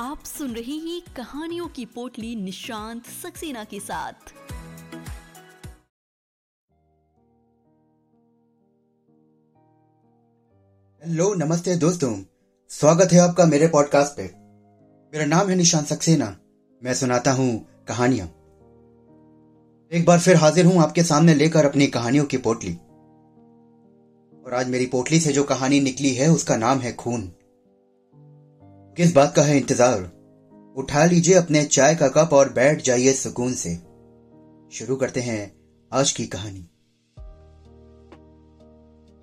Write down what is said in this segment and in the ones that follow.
आप सुन रहे हैं कहानियों की पोटली निशांत सक्सेना के साथ। हेलो, नमस्ते दोस्तों। स्वागत है आपका मेरे पॉडकास्ट पे। मेरा नाम है निशांत सक्सेना। मैं सुनाता हूँ कहानियाँ। एक बार फिर हाजिर हूँ आपके सामने लेकर अपनी कहानियों की पोटली। और आज मेरी पोटली से जो कहानी निकली है, उसका नाम है खून। किस बात का है इंतज़ार? उठा लीजिए अपने चाय का कप और बैठ जाइए सुकून से। शुरू करते हैं आज की कहानी।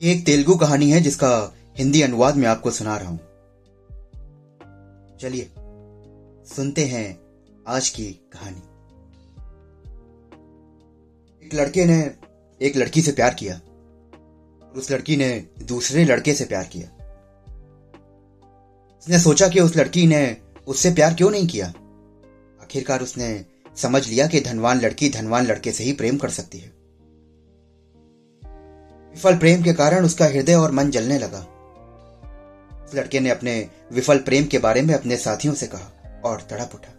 एक तेलुगु कहानी है जिसका हिंदी अनुवाद में आपको सुना रहा हूँ। चलिए, सुनते हैं आज की कहानी। एक लड़के ने एक लड़की से प्यार किया और उस लड़की ने दूसरे लड़के से प्यार किया। उसने सोचा कि उस लड़की ने उससे प्यार क्यों नहीं किया? आखिरकार उसने समझ लिया कि धनवान लड़की धनवान लड़के से ही प्रेम कर सकती है। विफल प्रेम के कारण उसका हृदय और मन जलने लगा। उस लड़के ने अपने विफल प्रेम के बारे में अपने साथियों से कहा और तड़प उठा।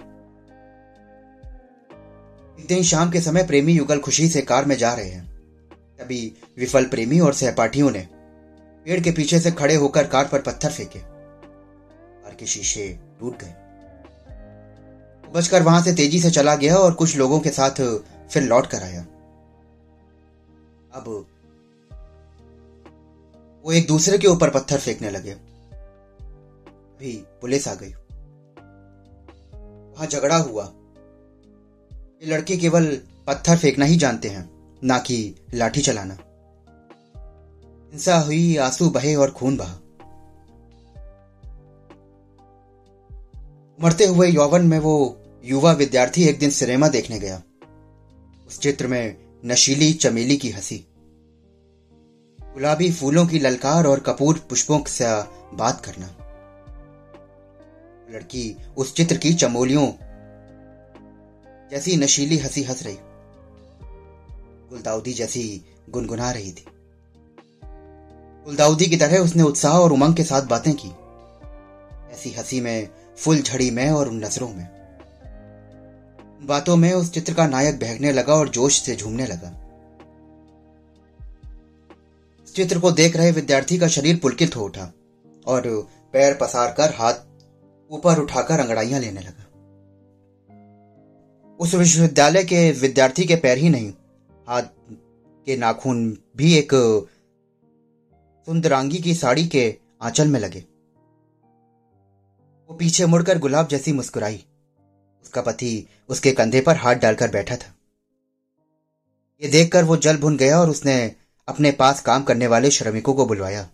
एक दिन शाम के समय प्रेमी युगल खुशी से कार में जा रहे हैं। तभी विफल प्रेमी और सहपाठियों ने पेड़ के पीछे से खड़े होकर कार पर पत्थर फेंके। के शीशे टूट गए। बचकर वहाँ से तेज़ी से चला गया और कुछ लोगों के साथ फिर लौट कर आया। अब वो एक दूसरे के ऊपर पत्थर फेंकने लगे। अभी पुलिस आ गई। वहाँ झगड़ा हुआ। ये लड़के केवल पत्थर फेंकना ही जानते हैं, ना कि लाठी चलाना। हिंसा हुई, आँसू बहे और खून बहा। मरते हुए यौवन में वो युवा विद्यार्थी एक दिन सिनेमा देखने गया। उस चित्र में नशीली चमेली की हँसी। गुलाबी फूलों की ललकार और कपूर पुष्पों से बात करना। लड़की उस चित्र की चमोलियों जैसी नशीली हँसी हंस रही। गुलदाउदी जैसी गुनगुना रही थी। गुलदाउदी की तरह उसने उत्साह और उमंग के साथ बातें की। ऐसी हँसी में फुल झड़ी में और उन नज़रों में। बातों में उस चित्र का नायक बहकने लगा और जोश से झूमने लगा। चित्र को देख रहे विद्यार्थी का शरीर पुलकित हो उठा और पैर पसार कर हाथ ऊपर उठाकर अंगड़ाइयाँ लेने लगा। उस विश्वविद्यालय के विद्यार्थी के पैर ही नहीं, हाथ के नाखून भी एक सुंदरांगी की साड़ी के आंचल में लगे। वो पीछे मुड़कर गुलाब जैसी मुस्कुराई। उसका पति उसके कंधे पर हाथ डालकर बैठा था। ये देखकर वो जल भुन गया और उसने अपने पास काम करने वाले श्रमिकों को बुलवाया।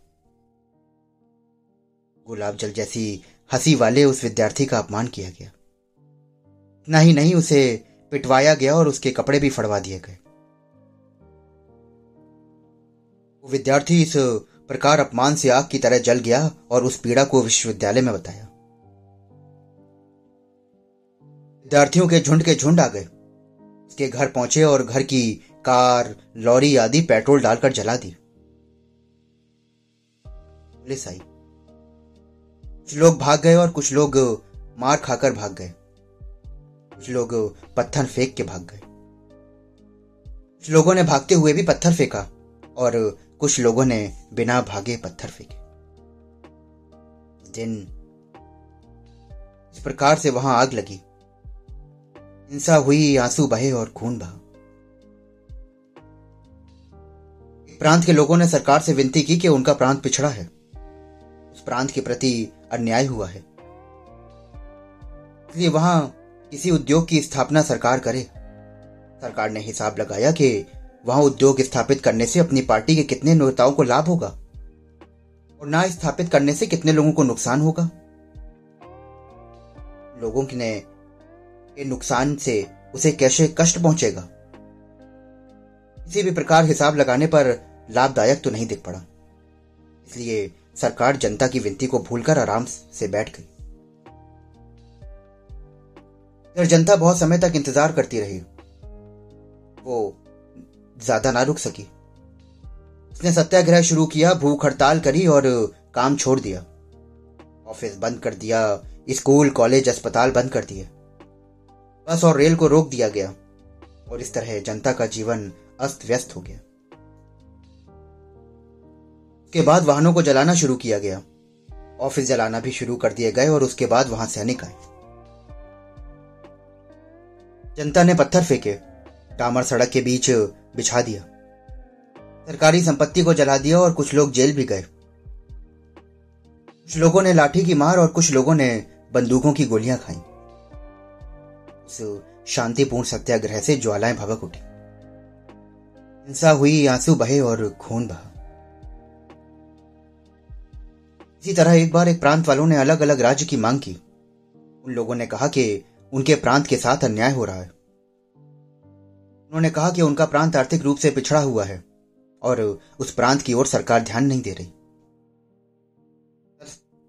गुलाब जल जैसी हँसी वाले उस विद्यार्थी का अपमान किया गया। इतना ही नहीं, उसे पिटवाया गया और उसके कपड़े भी फड़वा दिए गए। वो विद्यार्थी इस प्रकार अपमान से आग की तरह जल गया और उस पीड़ा को विश्वविद्यालय में बताया। विद्यार्थियों के झुंड के झुंड आ गए। उसके घर पहुँचे और घर की कार, लॉरी आदि पेट्रोल डालकर जला दी। पुलिस आई। कुछ लोग भाग गए और कुछ लोग मार खाकर भाग गए। कुछ लोग पत्थर फेंक के भाग गए। कुछ लोगों ने भागते हुए भी पत्थर फेंका और कुछ लोगों ने बिना भागे पत्थर फेंके। दिन इस प्रकार से वहाँ आग लगी। हिंसा हुई, आँसू बहे और खून बहा। प्रांत के लोगों ने सरकार से विनती की कि उनका प्रांत पिछड़ा है। उस प्रांत के प्रति अन्याय हुआ है। इसलिए वहाँ किसी उद्योग की स्थापना सरकार करे। सरकार ने हिसाब लगाया कि वहाँ उद्योग स्थापित करने से अपनी पार्टी के कितने नेताओं को लाभ होगा और ना स्थापित करने से कितने लोगों को नुकसान होगा। लोगों ने के नुकसान से उसे कैसे कष्ट पहुंचेगा? किसी भी प्रकार हिसाब लगाने पर लाभदायक तो नहीं दिख पड़ा। इसलिए सरकार जनता की विनती को भूलकर आराम से बैठ गई। फिर जनता बहुत समय तक इंतज़ार करती रही। वो ज़्यादा ना रुक सकी। उसने सत्याग्रह शुरू किया, भूख हड़ताल करी और काम छोड़ दिया। ऑफ़िस बंद कर दिया, स्कूल, कॉलेज, अस्पताल बंद कर दिए। बस और रेल को रोक दिया गया और इस तरह जनता का जीवन अस्त व्यस्त हो गया। उसके बाद वाहनों को जलाना शुरू किया गया। ऑफ़िस जलाना भी शुरू कर दिए गए और उसके बाद वहाँ सैनिक आए। जनता ने पत्थर फेंके, डामर सड़क के बीच बिछा दिया। सरकारी संपत्ति को जला दिया और कुछ लोग जेल भी गए। कुछ लोगों ने लाठी की मार और कुछ लोगों ने बंदूकों की गोलियाँ खाई। शांतिपूर्ण सत्याग्रह से ज्वालाएँ भवक उठी। हिंसा हुई, आँसू बहे और खून बहा। इसी तरह एक बार एक प्रांत वालों ने अलग अलग राज्य की मांग की। उन लोगों ने कहा कि उनके प्रांत के साथ अन्याय हो रहा है। उन्होंने कहा कि उनका प्रांत आर्थिक रूप से पिछड़ा हुआ है और उस प्रांत की ओर सरकार ध्यान नहीं दे रही।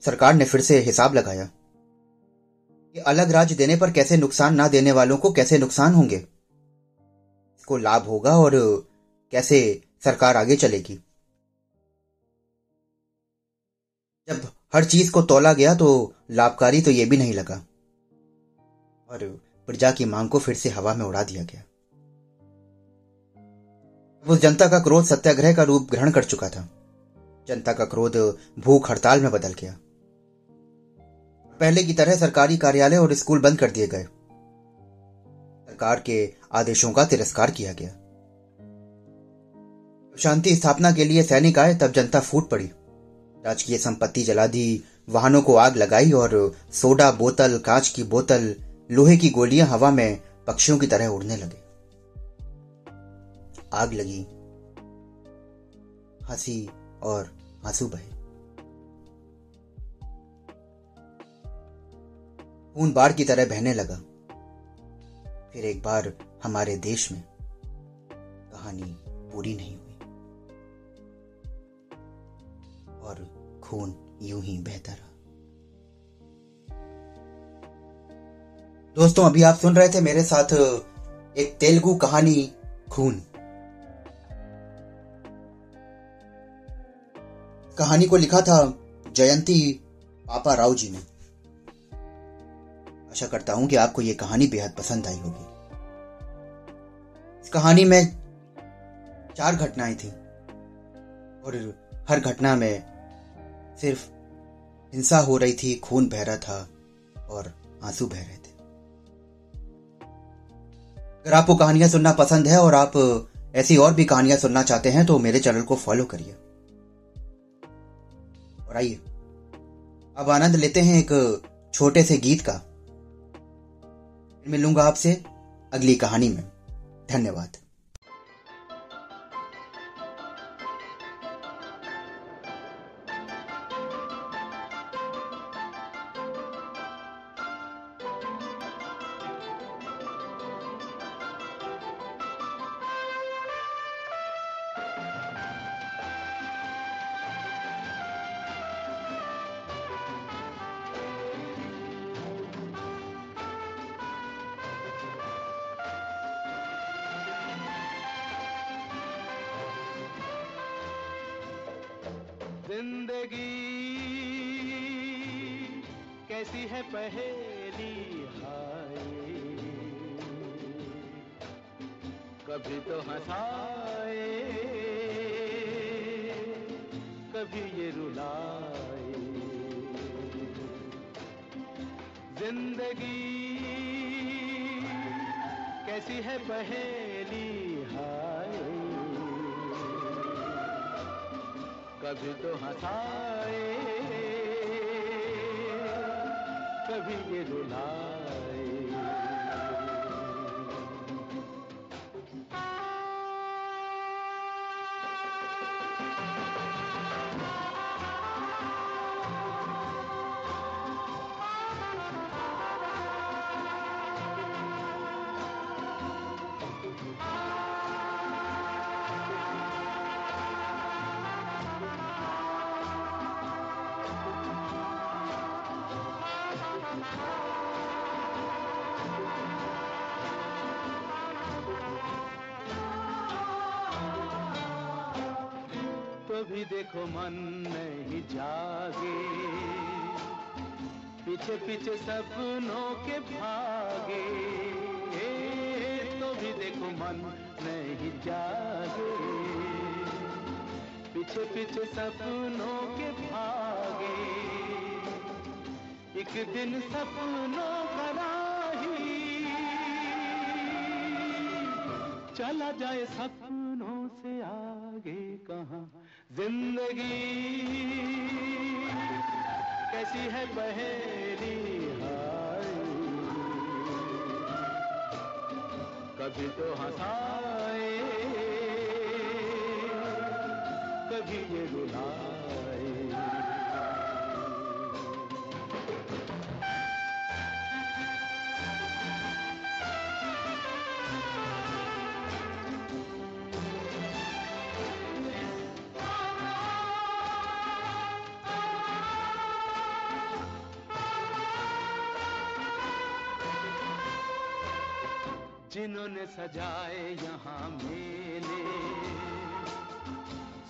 सरकार ने फिर से हिसाब लगाया। कि अलग राज्य देने पर कैसे नुकसान ना देने वालों को कैसे नुकसान होंगे? इसको लाभ होगा और कैसे सरकार आगे चलेगी? जब हर चीज़ को तोला गया तो लाभकारी तो यह भी नहीं लगा। और प्रजा की मांग को फिर से हवा में उड़ा दिया गया। उस जनता का क्रोध सत्याग्रह का रूप ग्रहण कर चुका था। जनता का क्रोध भूख हड़ताल में बदल गया। पहले की तरह सरकारी कार्यालय और स्कूल बंद कर दिए गए। सरकार के आदेशों का तिरस्कार किया गया। शांति स्थापना के लिए सैनिक आए, तब जनता फूट पड़ी। राजकीय संपत्ति जला दी, वाहनों को आग लगाई और सोडा बोतल, कांच की बोतल, लोहे की गोलियाँ हवा में पक्षियों की तरह उड़ने लगे। आग लगी। हँसी और आँसू बहे। खून बाढ़ की तरह बहने लगा। फिर एक बार हमारे देश में कहानी पूरी नहीं हुई। और खून यूँ ही बहता रहा। दोस्तों, अभी आप सुन रहे थे मेरे साथ एक तेलुगु कहानी, खून। कहानी को लिखा था जयंती पापा राव जी ने। आशा करता हूँ कि आपको यह कहानी बेहद पसंद आई होगी। इस कहानी में चार घटनाएँ थी और हर घटना में सिर्फ़ हिंसा हो रही थी, खून बह रहा था और आँसू बह रहे थे। अगर आपको कहानियाँ सुनना पसंद है और आप ऐसी और भी कहानियाँ सुनना चाहते हैं तो मेरे चैनल को फॉलो करिए। और आइए, अब आनंद लेते हैं एक छोटे से गीत का। मिलूँगा आपसे अगली कहानी में। धन्यवाद। ज़िंदगी। कैसी है पहेली हाय। कभी तो हंसाए, कभी ये रुलाए। ज़िंदगी, कैसी है पहेली हाय। कभी तो हंसाए कभी ये रुलाए। भी देखो मन नहीं जागे। पीछे पीछे सपनों के भागे। तो भी देखो मन नहीं जागे। पीछे पीछे सपनों के भागे। एक दिन सपनों का राही चला जाए सपनों से आगे कहाँ? ज़िंदगी। कैसी है हाय। कभी तो हंसाए कभी ये रुलाए। जिन्होंने सजाए यहाँ मेले।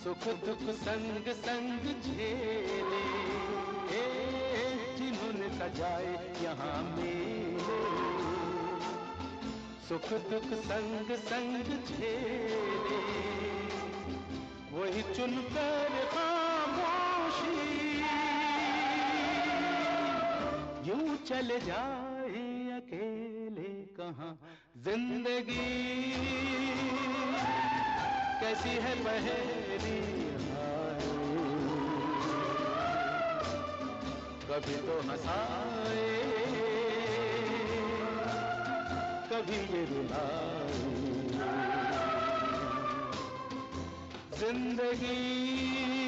सुख दुख संग संग झेले। जिन्होंने सजाए यहाँ मेले। सुख दुख संग संग झेले। वही चुनकर खामोशी। यूँ चले जाए अकेले कहाँ ज़िंदगी। कैसी है हाय कभी तो हंसाए कभी ये रुलाए ज़िंदगी।